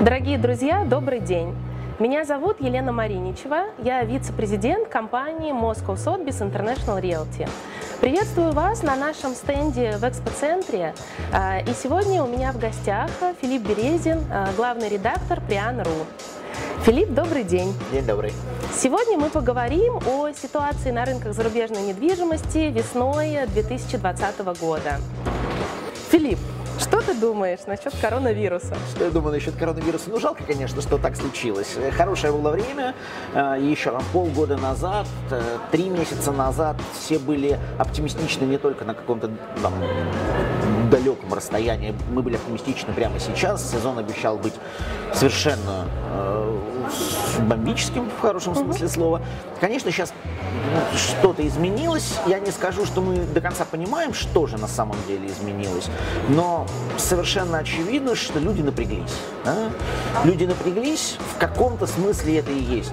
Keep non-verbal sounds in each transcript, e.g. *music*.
Дорогие друзья, добрый день! Меня зовут Елена Мариничева, я вице-президент компании Moscow Sotheby's International Realty. Приветствую вас на нашем стенде в экспоцентре. А, и сегодня у меня в гостях Филипп Березин, а, главный редактор Приан.ру. Филипп, добрый день. День добрый. Сегодня мы поговорим о ситуации на рынках зарубежной недвижимости весной 2020 года. Филипп, что ты думаешь насчет коронавируса? Что я думаю насчет коронавируса? Ну, жалко, конечно, что так случилось. Хорошее было время. Э, еще полгода назад, э, три месяца назад все были оптимистичны не только на каком-то там, далеком расстоянии. Мы были оптимистичны прямо сейчас. Сезон обещал быть совершенно э, бомбическим в хорошем смысле слова. Конечно, сейчас что-то изменилось. Я не скажу, что мы до конца понимаем, что же на самом деле изменилось, но совершенно очевидно, что люди напряглись. Да? Люди напряглись, в каком-то смысле это и есть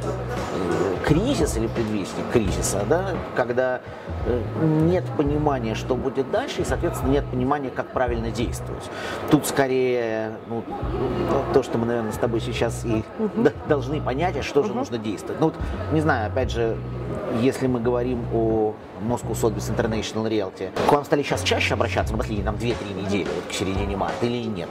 кризис или предвестник кризиса, да? когда э, нет понимания, что будет дальше, и, соответственно, нет понимания, как правильно действовать. Тут скорее ну, то, что мы, наверное, с тобой сейчас и угу. должны понять, а что же угу. нужно действовать. Ну вот, не знаю, опять же, если мы говорим о Moscow Sotheby's International Realty, к вам стали сейчас чаще обращаться на последние там 2-3 недели, вот, к середине марта, или нет?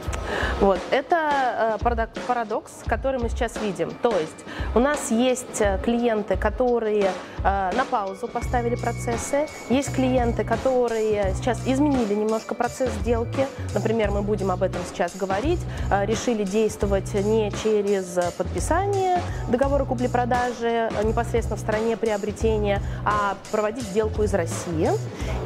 Вот, это э, парадокс, который мы сейчас видим. То есть у нас есть э, клиенты, которые э, на паузу поставили процессы, есть клиенты, которые сейчас изменили немножко процесс сделки, например, мы будем об этом сейчас говорить, решили действовать не через подписание договора купли-продажи непосредственно в стороне приобретения, а проводить сделку из России.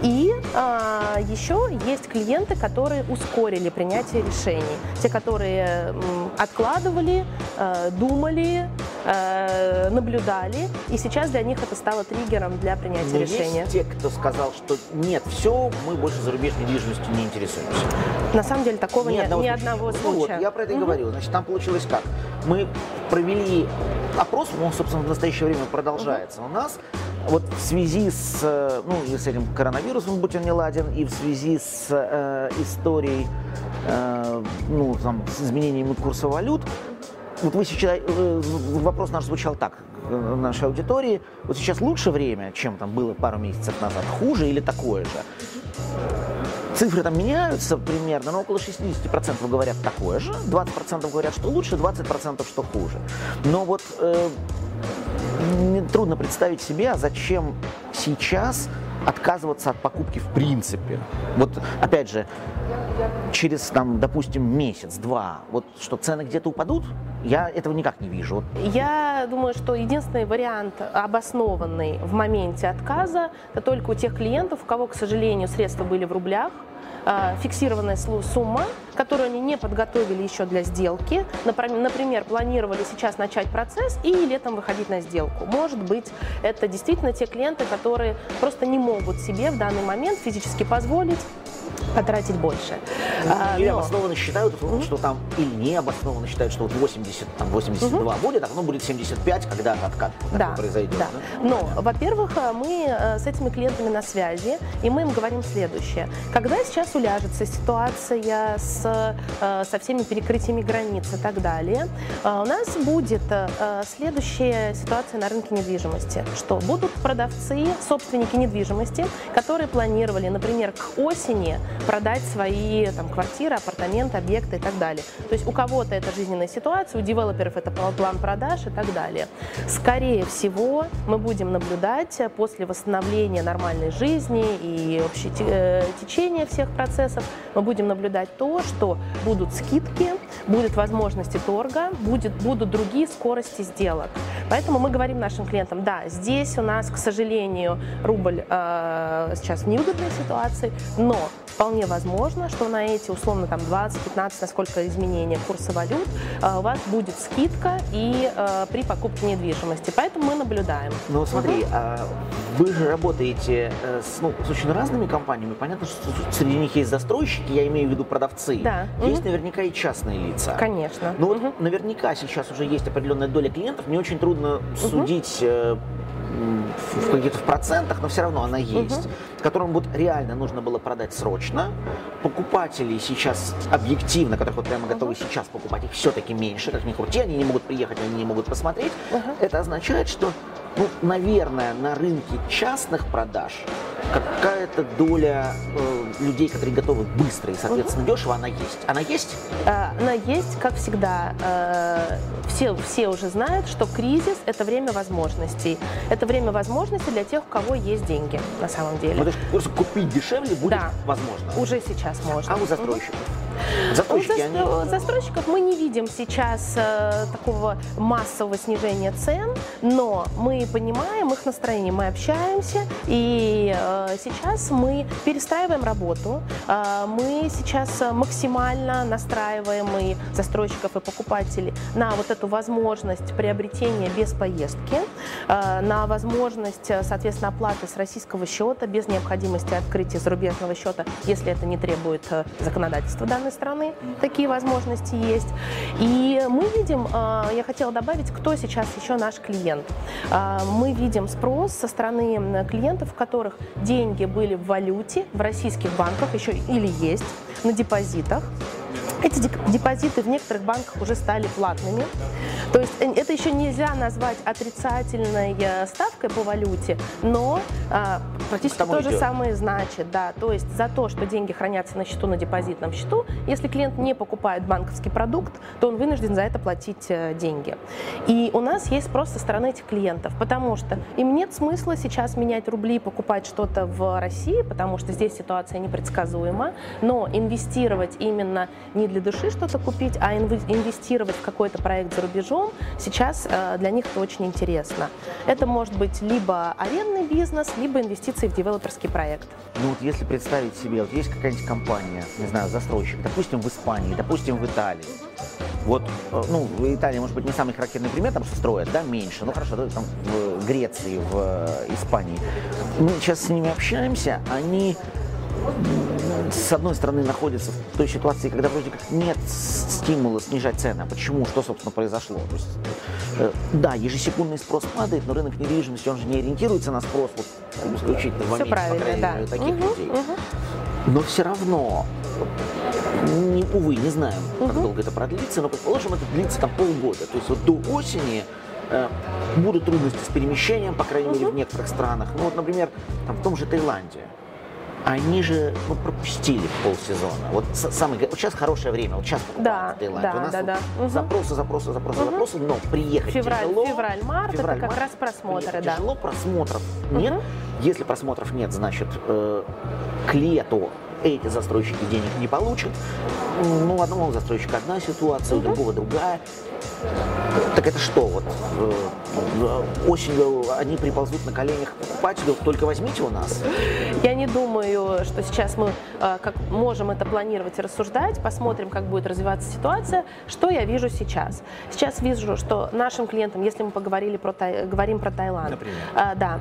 И а, еще есть клиенты, которые ускорили принятие решений. Те, которые м, откладывали, э, думали, э, наблюдали, и сейчас для них это стало триггером для принятия Но решения. Есть те, кто сказал, что нет, все, мы больше зарубежной недвижимостью не интересуемся. На самом деле такого нет, ни одного случая. Ну, вот, я про это и угу. говорил. Значит, там получилось как? Мы провели опрос, он, собственно, в настоящее время продолжается. Угу. У нас вот в связи с, э, ну, и с этим коронавирусом, будь он не ладен, и в связи с э, историей, э, ну, там, с изменениями курса валют, вот вы сейчас, э, вопрос наш звучал так, э, нашей аудитории, вот сейчас лучше время, чем там было пару месяцев назад, хуже или такое же? Цифры там меняются примерно, но около 60% говорят такое же, 20% говорят, что лучше, 20% что хуже. Но вот э, трудно представить себе, а зачем сейчас отказываться от покупки в принципе. Вот, опять же, через, там, допустим, месяц-два, вот что цены где-то упадут, я этого никак не вижу. Я думаю, что единственный вариант обоснованный в моменте отказа, это только у тех клиентов, у кого, к сожалению, средства были в рублях, фиксированная сумма, которую они не подготовили еще для сделки. Например, планировали сейчас начать процесс и летом выходить на сделку. Может быть, это действительно те клиенты, которые просто не могут себе в данный момент физически позволить потратить больше. Ну, а, или но... обоснованно считают, mm-hmm. что там, или необоснованно считают, что вот 80, там 82 mm-hmm. будет, а оно будет 75, когда откат да, произойдет. Да. да? Но, во-первых, э, мы э, с этими клиентами на связи, и мы им говорим следующее. Когда сейчас уляжется ситуация с, э, со всеми перекрытиями границ и так далее, у нас будет следующая ситуация на рынке недвижимости, что будут продавцы, собственники недвижимости, которые планировали, например, к осени продать свои там, квартиры, апартаменты, объекты и так далее. То есть у кого-то это жизненная ситуация, у девелоперов это план продаж и так далее. Скорее всего, мы будем наблюдать после восстановления нормальной жизни и общее э, течения всех процессов, мы будем наблюдать то, что будут скидки, будут возможности торга, будет, будут другие скорости сделок. Поэтому мы говорим нашим клиентам, да, здесь у нас, к сожалению, рубль э, сейчас в неудобной ситуации, но вполне возможно, что на эти условно там 20-15, насколько изменения курса валют, э, у вас будет скидка и э, при покупке недвижимости. Поэтому мы наблюдаем. Ну смотри, угу. а вы же работаете э, с, ну, с очень разными компаниями. Понятно, что среди них есть застройщики, я имею в виду продавцы. Да. Есть угу. наверняка и частные лица. Конечно. Но угу. вот наверняка сейчас уже есть определенная доля клиентов. Мне очень трудно угу. судить в каких-то в процентах, но все равно она есть, которым вот реально нужно было продать срочно. Покупателей сейчас объективно, которых вот прямо готовы сейчас покупать, их все-таки меньше, как ни крути, они не могут приехать, они не могут посмотреть. Это означает, что ну, наверное, на рынке частных продаж какая-то доля э, людей, которые готовы быстро и, соответственно, угу. дешево, она есть. Она есть? Э, она есть, как всегда. Э, все, все уже знают, что кризис – это время возможностей. Это время возможностей для тех, у кого есть деньги, на самом деле. Ну, то есть купить дешевле будет да. возможно? уже сейчас можно. А у застройщиков? Угу. Застройщики, они... Застройщиков мы не видим сейчас э, такого массового снижения цен, но мы понимаем их настроение, мы общаемся, и э, сейчас мы перестраиваем работу, э, мы сейчас максимально настраиваем и застройщиков, и покупателей на вот эту возможность приобретения без поездки, э, на возможность, соответственно, оплаты с российского счета без необходимости открытия зарубежного счета, если это не требует э, законодательства данной страны, такие возможности есть. И мы видим, а, я хотела добавить, кто сейчас еще наш клиент. А, мы видим спрос со стороны клиентов, у которых деньги были в валюте, в российских банках еще или есть, на депозитах. Эти депозиты в некоторых банках уже стали платными. То есть э, это еще нельзя назвать отрицательной э, ставкой по валюте, но а, практически то же самое значит. Да, то есть за то, что деньги хранятся на счету, на депозитном счету, если клиент не покупает банковский продукт, то он вынужден за это платить э, деньги. И у нас есть спрос со стороны этих клиентов, потому что им нет смысла сейчас менять рубли, покупать что-то в России, потому что здесь ситуация непредсказуема, но инвестировать именно не для души что-то купить, а инвестировать в какой-то проект за рубежом, сейчас э, для них это очень интересно. Это может быть либо арендный бизнес, либо инвестиции в девелоперский проект. Ну вот если представить себе, вот есть какая-нибудь компания, не знаю, застройщик, допустим, в Испании, допустим, в Италии. Вот, э, ну, в Италии, может быть, не самый характерный пример, там строят, да, меньше, ну хорошо, там в Греции, в э, Испании. Мы сейчас с ними общаемся, они с одной стороны, находится в той ситуации, когда вроде как нет стимула снижать цены. А почему? Что, собственно, произошло? То есть, э, да, ежесекундный спрос падает, но рынок недвижимости, он же не ориентируется на спрос вот, исключительно в моменте, по крайней да. мере, таких угу, людей. Угу. Но все равно, не, увы, не знаем, угу. как долго это продлится, но, предположим, это длится там полгода. То есть вот до осени э, будут трудности с перемещением, по крайней угу. мере, в некоторых странах. Ну вот, например, там, в том же Таиланде они же ну, пропустили полсезона. Вот самый, вот сейчас хорошее время, вот сейчас да, в Таиланде. Да, У нас да, да. Угу. запросы, запросы, запросы, угу. запросы, но приехать февраль, тяжело. Февраль, март, февраль, это как март, раз просмотры, да. Тяжело, просмотров угу. нет. Если просмотров нет, значит, э, к лету эти застройщики денег не получат. Ну, одного застройщика одна ситуация, у другого другая. Так это что, вот э, осенью они приползут на коленях к покупателю, только возьмите у нас? Я не думаю, что сейчас мы э, как можем это планировать и рассуждать. Посмотрим, как будет развиваться ситуация. Что я вижу сейчас? Сейчас вижу, что нашим клиентам, если мы поговорили про, говорим про Таиланд, Например? Э, да,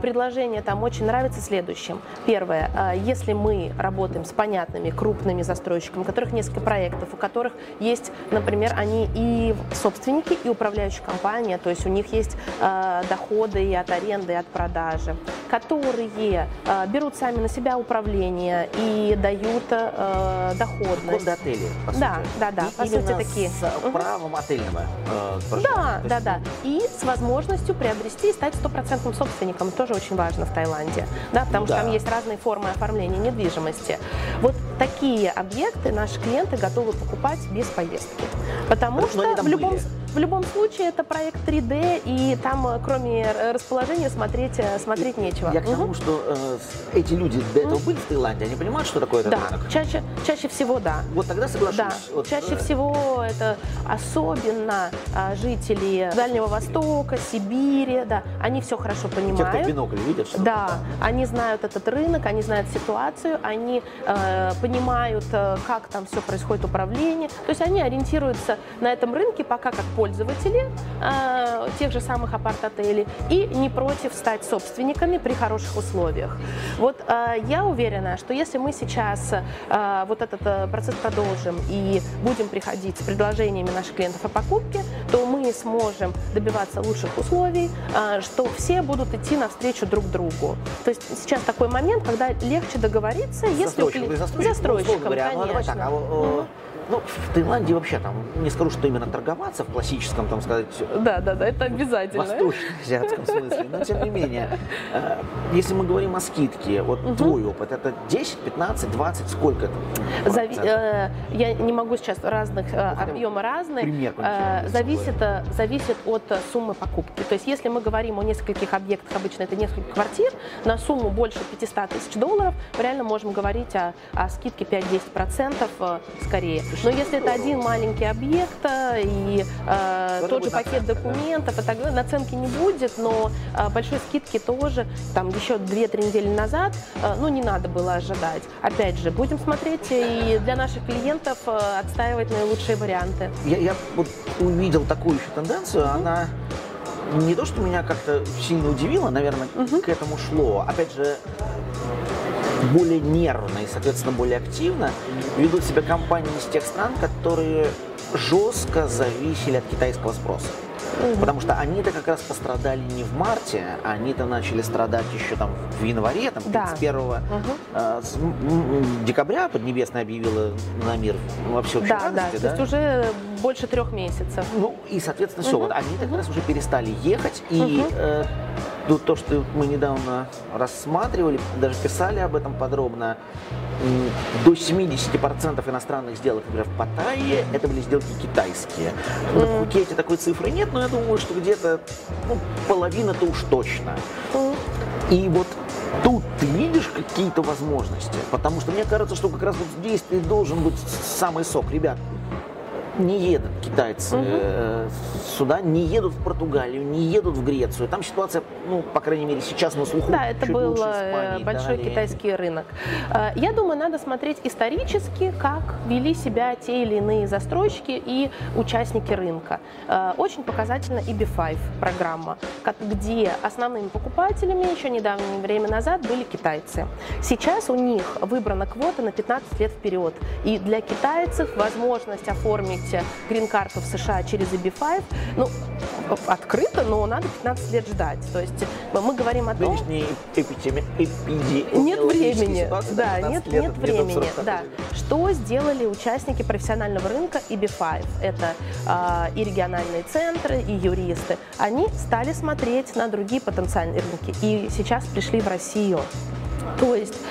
предложение там очень нравится следующим. Первое, если мы работаем с понятными крупными застройщиками, у которых несколько проектов, у которых есть, например, они и собственники и управляющая компания, то есть у них есть э, доходы и от аренды, и от продажи, которые э, берут сами на себя управление и дают э, доходность. Коды отели, по сути. Да, да, да, и по сути такие. с правом угу. отельного. Э, да, да, да. И с возможностью приобрести и стать стопроцентным собственником, тоже очень важно в Таиланде, да, потому да. что там есть разные формы оформления недвижимости. Вот такие объекты наши клиенты готовы покупать без поездки, потому Но что в любом, в любом случае это проект 3D, и там э, кроме э, расположения смотреть, э, смотреть нечего. Я к тому, угу. что э, эти люди до этого были в Таиланде, они понимают, что такое этот да, рынок? Чаще, чаще всего да. Вот тогда соглашусь. Да, вот, чаще всего это особенно а, жители Дальнего Востока, Сибири, да, они все хорошо понимают. Те, кто бинокль видят. Да, они знают этот рынок, они знают ситуацию, они э, понимают, как там все происходит управление. То есть они ориентируются на этом рынке пока как пользователи э, тех же самых апарт-отелей и не против стать собственниками при хороших условиях. Вот э, я уверена, что если мы сейчас э, вот этот э, процесс продолжим и будем приходить с предложениями наших клиентов о покупке, то мы сможем добиваться лучших условий, э, что все будут идти навстречу друг другу. То есть сейчас такой момент, когда легче договориться, если у Застройщик, кли- застройщик, застройщиком, ну, говоря, ну, давай конечно. так, а, э, ну, в Таиланде вообще там, не скажу, что именно торговаться в классическом, там сказать, Да, да, да, это обязательно. восточно-азиатском смысле, но тем не менее, э, если мы говорим о скидке, вот твой опыт, это 10, 15, 20, сколько это? Зави- э, я не могу сейчас разных э, хотя бы объемы разные. пример Э, зависит, э, зависит от э, суммы покупки. То есть если мы говорим о нескольких объектах, обычно это несколько квартир, на сумму больше 500 тысяч долларов, мы реально можем говорить о, о скидке 5-10% э, скорее. Но если это один маленький объект э, и э, тот же пакет наценка, да. документов, и так далее, наценки не будет, но э, большой скидки тоже, там еще 2-3 недели назад, э, ну не надо было ожидать. Опять же, будем смотреть и для наших клиентов э, отстаивать наилучшие варианты. Я, я вот увидел такую еще тенденцию, она не то, что меня как-то сильно удивила, наверное, к этому шло. Опять же, более нервно и, соответственно, более активно ведут себя компании из тех стран, которые жестко зависели от китайского спроса. Потому что они-то как раз пострадали не в марте, они-то начали страдать еще там в январе, там Да. 31 э, с- м, м, декабря Поднебесная объявила на мир во всеобщей Да, да, радости, то есть уже больше трех месяцев. ну, и, соответственно, все. Вот они как раз уже перестали ехать. И э, то, что мы недавно рассматривали, даже писали об этом подробно, до 70% иностранных сделок, например, в Паттайе, это были сделки китайские. На Пхукете такой цифры нет, но я думаю, что где-то ну, половина-то уж точно. И вот тут ты видишь какие-то возможности, потому что мне кажется, что как раз вот здесь ты должен быть самый сок. Ребят, не едут китайцы э, сюда, не едут в Португалию, не едут в Грецию. Там ситуация, ну, по крайней мере, сейчас на слуху. Да, это был э, Испании, большой Италии. китайский рынок. Э, Я думаю, надо смотреть исторически, как вели себя те или иные застройщики и участники рынка. Очень показательна EB5 программа, как- где основными покупателями еще недавнее время назад были китайцы. Сейчас у них выбрана квота на 15 лет вперед. И для китайцев возможность оформить грин-карту в США через EB5, ну, открыто, но надо 15 лет ждать. То есть мы говорим о том, эпидеми... эпиди- нет времени, ситуации, да, 15 нет, лет, нет времени, 40 да. Что сделали участники профессионального рынка EB5? Это а, и региональные центры, и юристы. Они стали смотреть на другие потенциальные рынки и сейчас пришли в Россию. То есть э,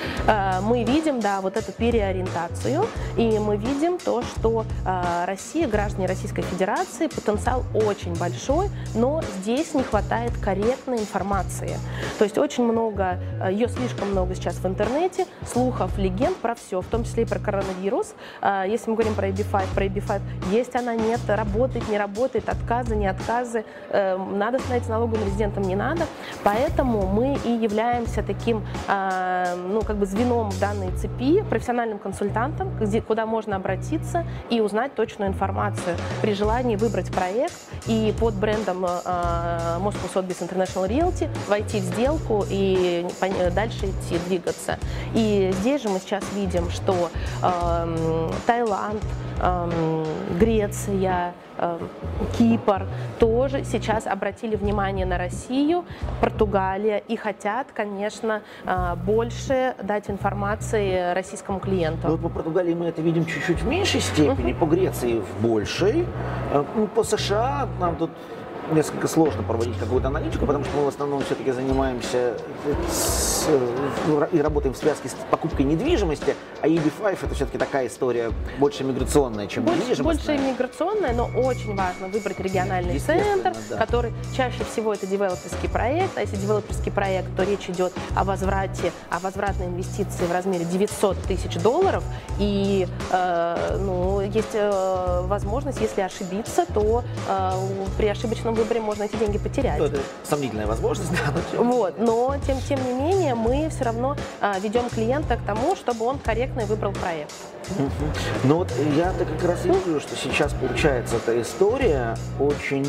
мы видим, да, вот эту переориентацию, и мы видим то, что э, Россия, граждане Российской Федерации, потенциал очень большой, но здесь не хватает корректной информации. То есть очень много, э, ее слишком много сейчас в интернете, слухов, легенд про все, в том числе и про коронавирус. Э, Если мы говорим про EB5, про EB5, есть она, нет, работает, не работает, отказы, не отказы, э, надо становиться налоговым резидентом, не надо. Поэтому мы и являемся таким, э, ну, как бы звеном в данной цепи, профессиональным консультантом, где, куда можно обратиться и узнать точную информацию при желании выбрать проект и под брендом э, Moscow Sotheby's International Realty войти в сделку и дальше идти, двигаться. И здесь же мы сейчас видим, что эм, Таиланд, Греция, эм, Кипр тоже сейчас обратили внимание на Россию, Португалия и хотят, конечно, э, больше дать информации российскому клиенту. Ну, вот по Португалии мы это видим чуть-чуть в меньшей степени, по Греции в большей. Э, ну, По США нам тут несколько сложно проводить какую-то аналитику, потому что мы в основном все-таки занимаемся э, с, и работаем в связке с покупкой недвижимости, а EB5 это все-таки такая история больше миграционная, чем Больше, больше иммиграционная, но очень важно выбрать региональный центр, да. который чаще всего это девелоперский проект. А если девелоперский проект, то речь идет о возврате, о возвратной инвестиции в размере 900 тысяч долларов. И э, ну, есть э, возможность, если ошибиться, то э, при ошибочном выборе можно эти деньги потерять. Ну, это сомнительная возможность, *laughs* да, но Вот, но тем, тем не менее мы все равно а, ведем клиента к тому, чтобы он корректно и выбрал проект. Угу. Ну вот я-то как раз и вижу, что сейчас получается эта история очень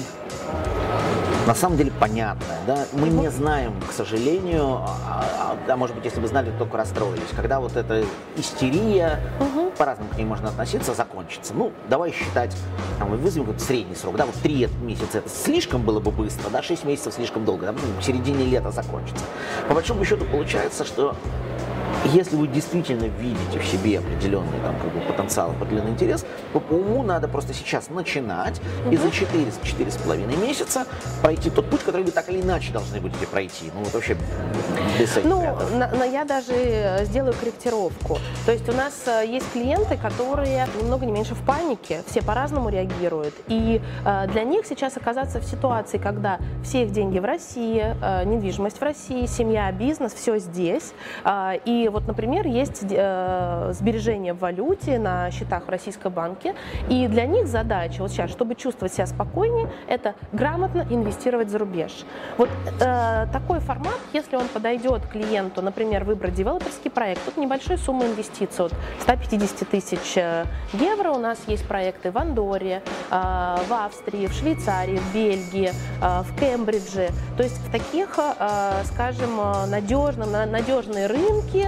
на самом деле понятная. Да? Мы не знаем, к сожалению, а, а, а может быть, если бы знали, то только расстроились, когда вот эта истерия, угу. по-разному к ней можно относиться, закончится. Ну, давай считать, там, вызовем какой-то средний срок, да, вот 3 месяца это слишком было бы быстро, да, 6 месяцев слишком долго, да, в середине лета закончится. По большому счету получается, что если вы действительно видите в себе определенный там, как бы, потенциал, определенный интерес, то по уму надо просто сейчас начинать угу. и за 4-4,5 месяца пройти тот путь, который вы так или иначе должны будете пройти. Ну вот вообще без этих Ну, на, на, я даже э, сделаю корректировку. То есть у нас э, есть клиенты, которые немного не меньше в панике, все по-разному реагируют. И э, для них сейчас оказаться в ситуации, когда все их деньги в России, э, недвижимость в России, семья, бизнес, все здесь. Э, и вот, например, есть э, сбережения в валюте на счетах в российском банке, и для них задача вот сейчас, чтобы чувствовать себя спокойнее, это грамотно инвестировать за рубеж. Вот э, такой формат, если он подойдет клиенту, например, выбрать девелоперский проект, тут небольшой сумма инвестиций от 150 тысяч э, евро. У нас есть проекты в Андоре, э, в Австрии, в Швейцарии, в Бельгии, э, в Кембридже. То есть в таких, э, скажем, надежном, надежные рынки,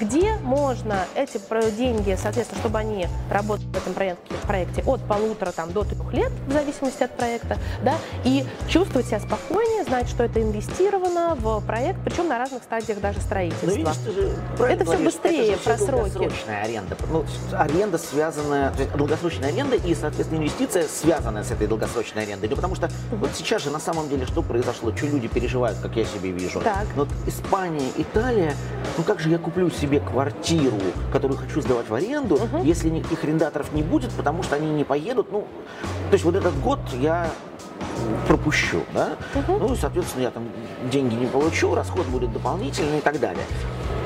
где можно эти деньги, соответственно, чтобы они работали в этом проекте, проекте от полутора там, до трех лет, в зависимости от проекта, да, и чувствовать себя спокойнее, знать, что это инвестировано в проект, причем на разных стадиях даже строительства. Но видишь, ты же это все быстрее, это же просроки. долгосрочная аренда. Ну, аренда связанная, долгосрочная аренда и, соответственно, инвестиция связанная с этой долгосрочной арендой. Ну, потому что вот сейчас же на самом деле что произошло, что люди переживают, как я себе вижу. Так. Но вот Испания, Италия, ну как же я куплю себе квартиру, которую хочу сдавать в аренду, угу. если никаких арендаторов не будет, потому что они не поедут. Ну, то есть вот этот год я пропущу, да? Угу. Ну, соответственно, я там деньги не получу, расход будет дополнительный и так далее.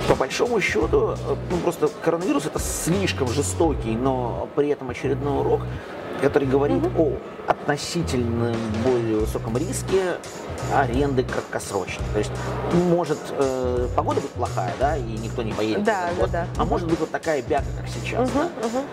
По большому счету, э, ну, просто коронавирус это слишком жестокий, но при этом очередной урок, который говорит угу. о относительно более высоком риске аренды краткосрочной. То есть может э, погода быть плохая, да, и никто не поедет. Да, да, да. А может быть вот такая бяка, как сейчас. Угу, да? угу.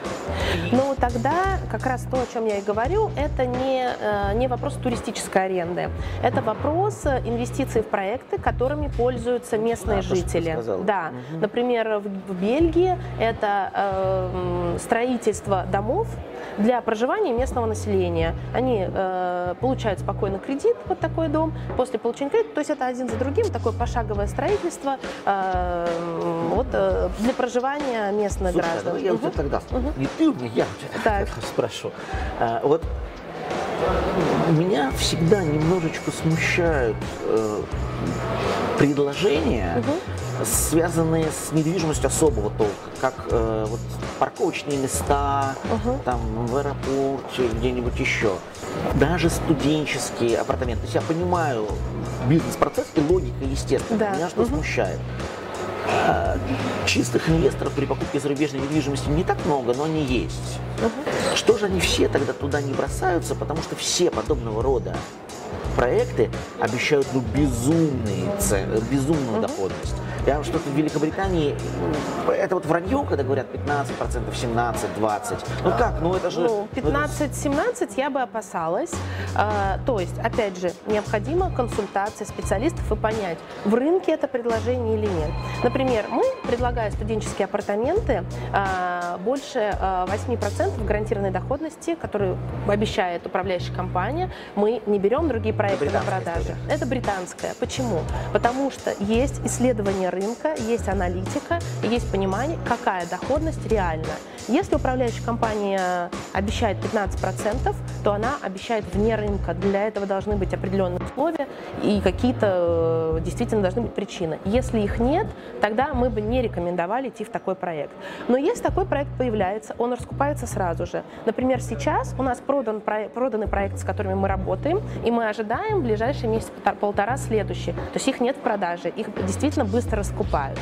И... Ну тогда как раз то, о чем я и говорю, это не, э, не вопрос туристической аренды. Это вопрос инвестиций в проекты, которыми пользуются местные да, жители. Да. Угу. Например, в, в Бельгии это э, строительство домов для проживания местного населения. Они э, получают спокойно кредит, вот такой дом, после получения кредита, то есть это один за другим такое пошаговое строительство э, вот, э, для проживания местных Слушай, граждан. Ну, я угу. у тебя тогда, угу. не ты у меня, я у тебя так. *laughs* спрошу. А, вот меня всегда немножечко смущают э, предложения, угу связанные с недвижимостью особого толка, как э, вот парковочные места, угу. там в аэропорте, где-нибудь еще. Даже студенческие апартаменты. То есть я понимаю бизнес-процесс и логика, естественно. Да. Меня что угу. смущает. А, чистых инвесторов при покупке зарубежной недвижимости не так много, но они есть. Угу. Что же они все тогда туда не бросаются? Потому что все подобного рода проекты обещают ну, безумные цены, безумную угу. доходность. Я что-то в Великобритании, это вот вранье, когда говорят 15%, 17, 20. Ну как, ну это же... Ну, 15-17 я бы опасалась. А, то есть, опять же, необходима консультация специалистов и понять, в рынке это предложение или нет. Например, мы, предлагая студенческие апартаменты, а, больше а, 8% гарантированной доходности, которую обещает управляющая компания, мы не берем другие проекты на продажу. Это британская. Почему? Потому что есть исследования рынка, есть аналитика, есть понимание, какая доходность реальна. Если управляющая компания обещает 15%, то она обещает вне рынка. Для этого должны быть определенные условия и какие-то э, действительно должны быть причины. Если их нет, тогда мы бы не рекомендовали идти в такой проект. Но если такой проект появляется, он раскупается сразу же. Например, сейчас у нас продан, проданный проект, с которыми мы работаем, и мы ожидаем в ближайший месяц полтора следующий. То есть их нет в продаже, их действительно быстро раскупают.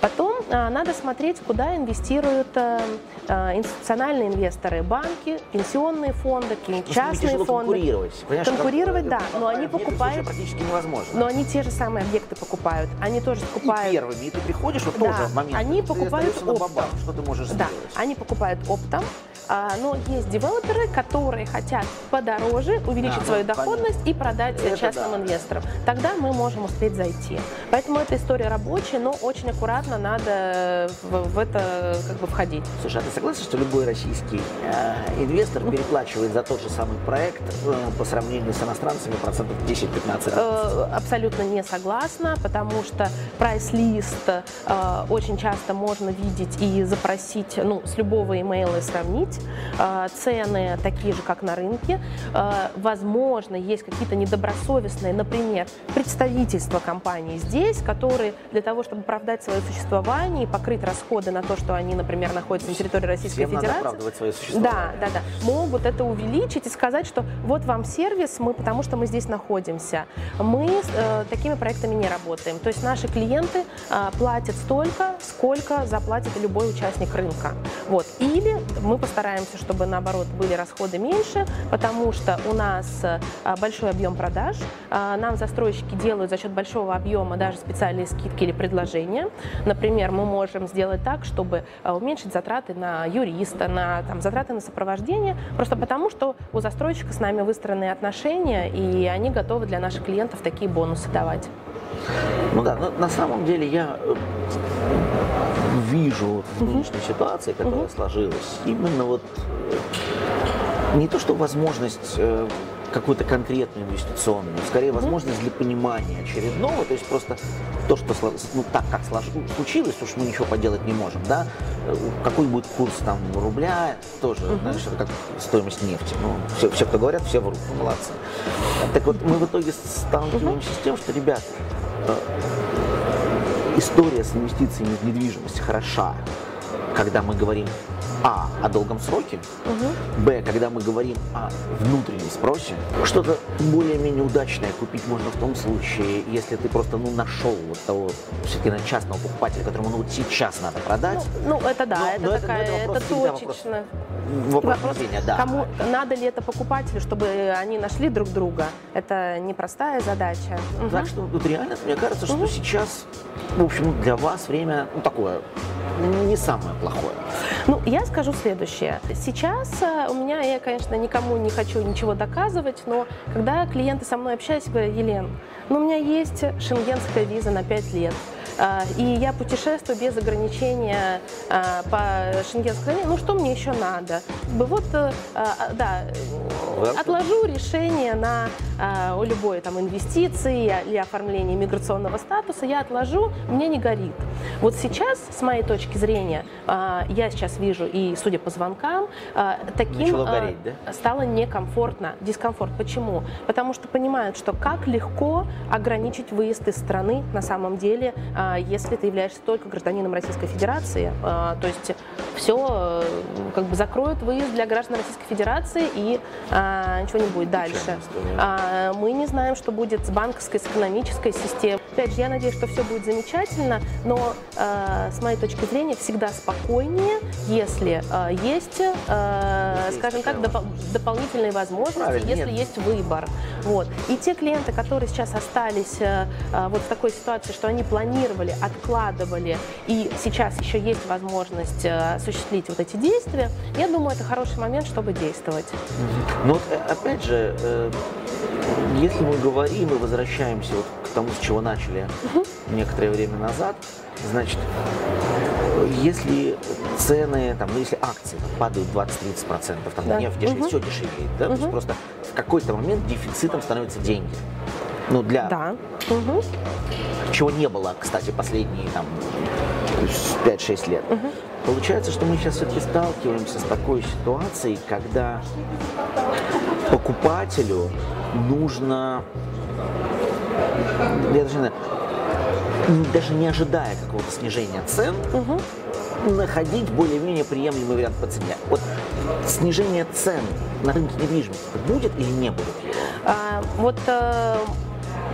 Потом а, надо смотреть, куда инвестируют а, а, институциональные инвесторы, банки, пенсионные фонды, какие-нибудь частные фонды. конкурировать. Понимаешь, конкурировать, как, да, но они покупают... практически невозможно. Но они те же самые объекты покупают. Они тоже покупают... И первыми, и ты приходишь, вот да, тоже момент. Они покупают оптом. бабах, что ты можешь да, сделать. они покупают оптом, но есть девелоперы, которые хотят подороже увеличить да, свою доходность понятно. и продать Это частным да. инвесторам. Тогда мы можем успеть зайти. Поэтому эта история рабочая, но очень аккуратно надо в, в это как бы входить. Слушай, а ты согласен, что любой российский э, инвестор переплачивает за тот же самый проект э, по сравнению с иностранцами процентов 10-15? Э, абсолютно не согласна, потому что прайс-лист э, очень часто можно видеть и запросить, ну, с любого имейла и сравнить. Э, цены такие же, как на рынке. Э, возможно, есть какие-то недобросовестные, например, представительства компании здесь, которые для того, чтобы оправдать свое существование и покрыть расходы на то, что они, например, находятся на территории Российской Всем надо Федерации, оправдывать свое существование. да, да, да. Могут это увеличить и сказать, что вот вам сервис, мы потому что мы здесь находимся. Мы с э, такими проектами не работаем. То есть наши клиенты э, платят столько, сколько заплатит любой участник рынка. Вот. Или мы постараемся, чтобы наоборот были расходы меньше, потому что у нас э, большой объем продаж. Э, нам застройщики делают за счет большого объема даже специальные скидки или предложения. Например, мы можем сделать так, чтобы э, уменьшить затраты на юриста, на там, затраты на сопровождение, просто потому что у застройщика с нами выстроенные отношения, и они готовы для наших клиентов такие бонусы давать. Ну да, но на самом деле я вижу в нынешней ситуации, которая сложилась, именно вот э, не то, что возможность э, какую-то конкретную инвестиционную, скорее возможность для понимания очередного, то есть просто то, что ну, так как случилось, уж мы ничего поделать не можем, да, Э, какой будет курс там рубля, тоже, знаешь, это как стоимость нефти, ну, все, все, кто говорят, все врут, ну, молодцы. Так вот, мы в итоге сталкиваемся с тем, что, ребят, история с инвестициями в недвижимость хороша, когда мы говорим а. о долгом сроке, б. когда мы говорим о внутреннем спросе. Что-то более-менее удачное купить можно в том случае, если ты просто ну, нашел вот того все-таки на частного покупателя, которому ну, вот сейчас надо продать. Ну, это да, Но- это но это- такая, но это это, вопрос вопрос точечно. Вопрос Вопрос, мышления, да. кому, надо ли это покупателю, чтобы они нашли друг друга. Это непростая задача. Так что вот реально, мне кажется, что сейчас, в общем, для вас время ну, такое не самое плохое. Ну, я скажу следующее. Сейчас э, у меня, я, конечно, никому не хочу ничего доказывать, но когда клиенты со мной общаются, говорят, Елен, ну, у меня есть шенгенская виза на 5 лет, и я путешествую без ограничения э, по шенгенской стране, ну, что мне еще надо? Вот, э, э, да, отложу решение на любой там инвестиции или оформление миграционного статуса, я отложу, мне не горит. Вот сейчас, с моей точки зрения, я сейчас вижу, и судя по звонкам, таким гореть, да? стало некомфортно, дискомфорт. Почему? Потому что понимают, что как легко ограничить выезд из страны на самом деле, если ты являешься только гражданином Российской Федерации. Э, То есть все как бы закроют выезд для граждан Российской Федерации и а, ничего не будет дальше. А, мы не знаем, что будет с банковской, с экономической системой. Опять же, я надеюсь, что все будет замечательно, но а, с моей точки зрения всегда спокойнее, если а, есть, а, Если скажем есть так, допол- дополнительные возможности, Правильно, если нет. есть выбор. Вот. И те клиенты, которые сейчас остались э, а, вот в такой ситуации, что они планировали, откладывали, и сейчас еще есть возможность э, осуществить вот эти действия, я думаю, это хороший момент, чтобы действовать. Но вот, э, опять же, э, если мы говорим и возвращаемся вот к тому, с чего начали некоторое время назад, значит, если цены, там, ну, если акции там, падают 20-30%, там, Да. нефть дешевеет, Мгм. все дешевеет, да, то есть просто в какой-то момент дефицитом становятся деньги. Ну, для Да. Мгм. чего не было, кстати, последние там 5-6 лет. Получается, что мы сейчас все-таки сталкиваемся с такой ситуацией, когда покупателю нужно, я даже не знаю, даже не ожидая какого-то снижения цен, находить более-менее приемлемый вариант по цене. Вот снижение цен на рынке недвижимости будет или не будет? А, вот э,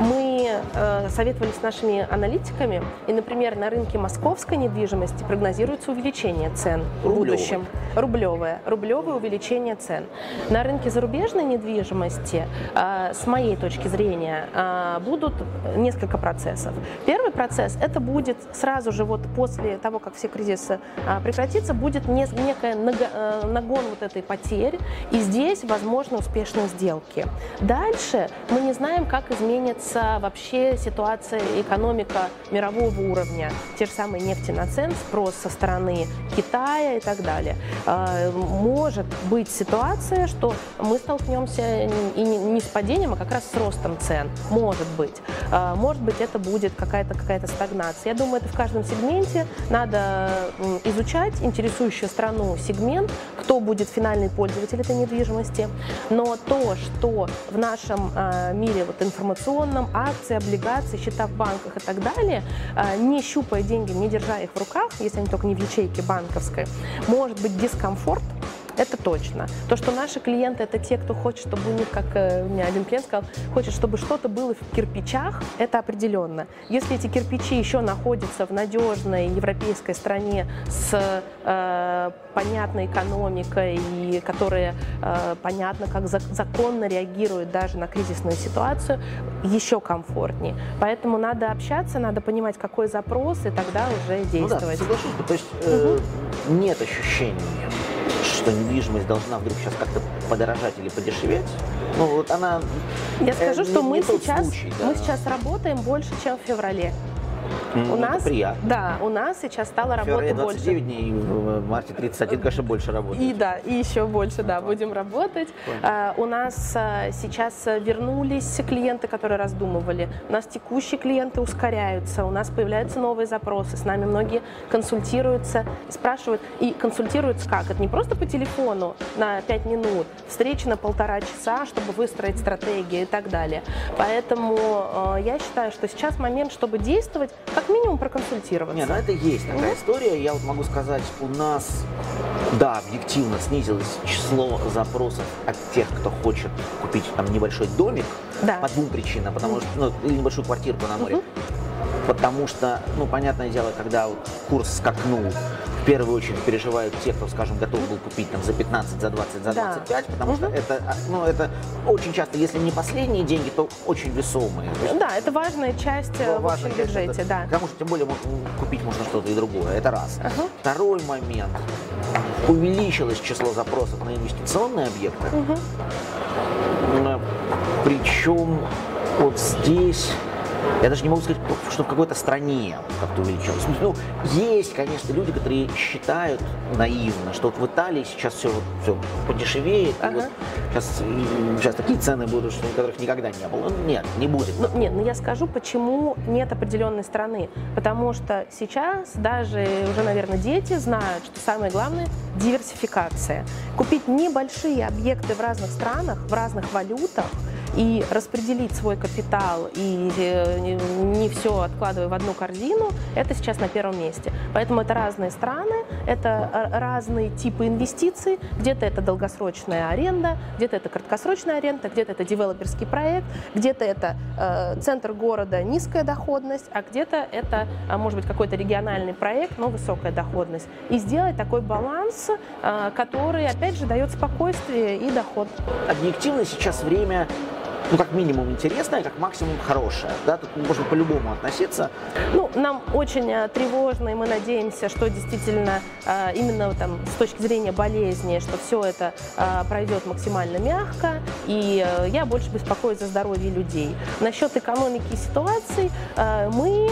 мы э, советовались с нашими аналитиками, и, например, на рынке московской недвижимости прогнозируется увеличение цен в будущем. Рублевое. Рублевое увеличение цен. На рынке зарубежной недвижимости, э, с моей точки зрения, э, будут несколько процессов. Первый процесс – это будет сразу же вот после того, как все кризисы э, прекратятся, будет не, некая э, нагон вот этой потери, и здесь возможны успешные сделки. Дальше мы не знаем, как изменится вообще ситуация, экономика мирового уровня. Те же самые нефтеноцен, спрос со стороны Китая и так далее. Э, может быть ситуация, что мы столкнемся и не с падением, а как раз с ростом цен. Может быть. Э, может быть, это будет какая-то какая стагнация. Я думаю, это в каждом сегменте надо изучать интересующую страну сегмент, кто будет финальный пользователь этой недвижимости. Но то, что в нашем э, мире вот, информационном, акции, облигации, счета в банках и так далее, не щупая деньги, не держа их в руках, если они только не в ячейке банковской, может быть дискомфорт, это точно. То, что наши клиенты это те, кто хочет, чтобы у них, как э, мне один клиент сказал, хочет, чтобы что-то было в кирпичах, это определенно. Если эти кирпичи еще находятся в надежной европейской стране с э, понятной экономикой и которая э, понятно, как за, законно реагирует даже на кризисную ситуацию, еще комфортнее. Поэтому надо общаться, надо понимать, какой запрос, и тогда уже действовать. Ну да, соглашусь. То есть э, угу. нет ощущения что недвижимость должна вдруг сейчас как-то подорожать или подешеветь. Ну вот она. Я скажу, э, что мы сейчас случай, да. мы сейчас работаем больше, чем в феврале. Mm, у нас, приятно. Да, у нас сейчас стало работать больше. 29 дней, в марте 31, конечно, больше работать. И да, и еще больше, да, будем работать. А, у нас а, сейчас вернулись клиенты, которые раздумывали. У нас текущие клиенты ускоряются, у нас появляются новые запросы. С нами многие консультируются спрашивают. И консультируются как? Это не просто по телефону на 5 минут, встреча на полтора часа, чтобы выстроить стратегию и так далее. Поэтому э, я считаю, что сейчас момент, чтобы действовать, как минимум проконсультироваться. Не, ну это есть такая mm-hmm. история. Я вот могу сказать, у нас, да, объективно снизилось число запросов от тех, кто хочет купить там небольшой домик да. по двум причинам, потому mm-hmm. что, ну, или небольшую квартирку на море. Mm-hmm потому что, ну, понятное дело, когда вот курс скакнул, первую очередь переживают те, кто, скажем, готов был купить там за 15, за 20, за 25, да. потому угу. что это, а, ну, это очень часто, если не последние деньги, то очень весомые. Да, это важная часть ну, в общем бюджете, часть, да. Потому что тем более купить можно что-то и другое, это раз. Угу. Второй момент. Увеличилось число запросов на инвестиционные объекты. Угу. Причем вот здесь я даже не могу сказать, что в какой-то стране как-то увеличилось. Ну, есть, конечно, люди, которые считают наивно, что вот в Италии сейчас все, все подешевеет, ага. вот сейчас, сейчас такие цены будут, что которых никогда не было. Нет, не будет. Ну, нет, но ну, я скажу, почему нет определенной страны. Потому что сейчас даже уже, наверное, дети знают, что самое главное – диверсификация. Купить небольшие объекты в разных странах, в разных валютах – и распределить свой капитал и э, не все откладывая в одну корзину, это сейчас на первом месте. Поэтому это разные страны, это разные типы инвестиций. Где-то это долгосрочная аренда, где-то это краткосрочная аренда, где-то это девелоперский проект, где-то это э, центр города, низкая доходность, а где-то это, а, может быть, какой-то региональный проект, но высокая доходность. И сделать такой баланс, э, который, опять же, дает спокойствие и доход. Объективно сейчас время ну, как минимум интересная, как максимум хорошая. Да? Тут можно по-любому относиться. Ну, нам очень э, тревожно, и мы надеемся, что действительно э, именно там, с точки зрения болезни, что все это э, пройдет максимально мягко, и я больше беспокоюсь за здоровье людей. Насчет экономики и ситуаций мы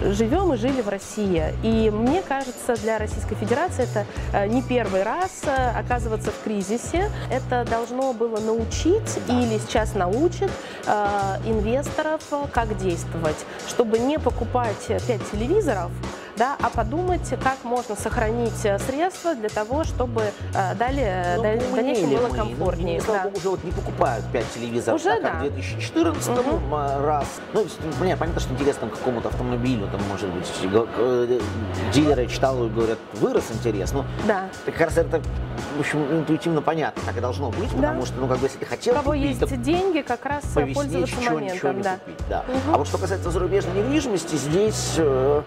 живем и жили в России. И мне кажется, для Российской Федерации это э, не первый раз э, оказываться в кризисе. Это должно было научить или сейчас научит э, инвесторов, как действовать, чтобы не покупать пять телевизоров, да, а подумать, как можно сохранить э, средства для того, чтобы э, далее, ну, в дальнейшем было мы. комфортнее. Ну, да. уже вот не покупают 5 телевизоров, уже, так, да. как в 2014 угу. раз. Ну, мне понятно, что интересно какому-то автомобилю, там, может быть, э, дилеры читал и говорят, вырос интерес. Ну, да. как раз это в общем, интуитивно понятно, так и должно быть, Да. потому что, ну, как бы, если ты хотел У кого купить, есть так деньги, как раз э, повеснеть, пользоваться чего, моментом. ничего не да. купить, да. Мгм. А вот что касается зарубежной недвижимости, здесь э,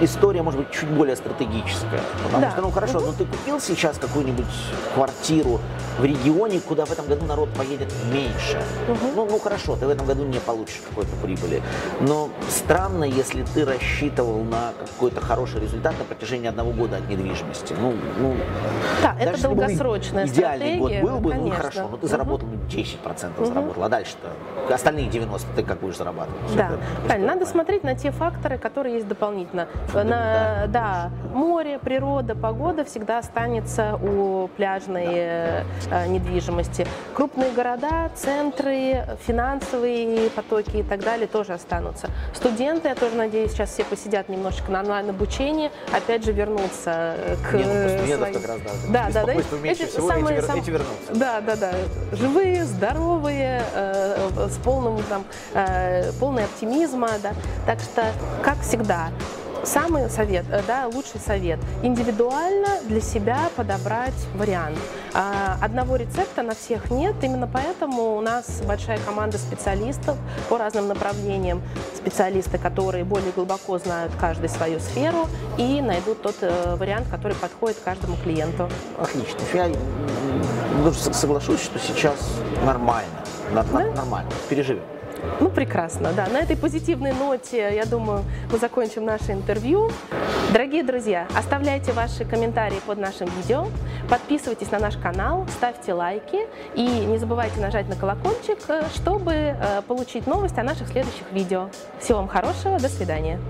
история может быть чуть более стратегическая. Потому Да. что, ну хорошо, но ты купил сейчас какую-нибудь квартиру в регионе, куда в этом году народ поедет меньше. Ну, ну хорошо, ты в этом году не получишь какой-то прибыли. Но странно, если ты рассчитывал на какой-то хороший результат на протяжении одного года от недвижимости. Ну, ну, Да, даже это если бы долгосрочная идеальный год стратегия. был бы, ну конечно. хорошо, но ты заработал ну, 10% заработал, а дальше-то остальные 90 ты как будешь зарабатывать? Да, правильно. Надо смотреть на те факторы, которые есть дополнительно. На, да, море, природа, погода всегда останется у пляжной э, э, недвижимости. Крупные города, центры, финансовые потоки и так далее тоже останутся. Студенты, я тоже надеюсь, сейчас все посидят немножечко на онлайн-обучении, опять же вернутся э, к Не, ну, студентов своим- как раз, да, Да, да, да. меньше Эти всего, эти самые- вер- сам- эти вернутся. Да, да, да. Живые, здоровые, э, с полным там, э, полный оптимизма, да. Так что, как всегда, самый совет, э, да, лучший совет – индивидуально для себя подобрать вариант. А, Одного рецепта на всех нет, именно поэтому у нас большая команда специалистов по разным направлениям, специалисты, которые более глубоко знают каждый свою сферу и найдут тот э, вариант, который подходит каждому клиенту. Отлично. Я с- соглашусь, что сейчас нормально. Да? Нормально. Переживем. Ну, прекрасно, да. На этой позитивной ноте, я думаю, мы закончим наше интервью. Дорогие друзья, оставляйте ваши комментарии под нашим видео, подписывайтесь на наш канал, ставьте лайки и не забывайте нажать на колокольчик, э, чтобы э, получить новость о наших следующих видео. Всего вам хорошего, до свидания.